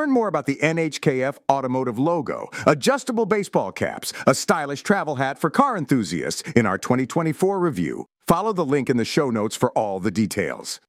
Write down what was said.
Learn more about the NHKF automotive logo, adjustable baseball caps, a stylish travel hat for car enthusiasts in our 2024 review. Follow the link in the show notes for all the details.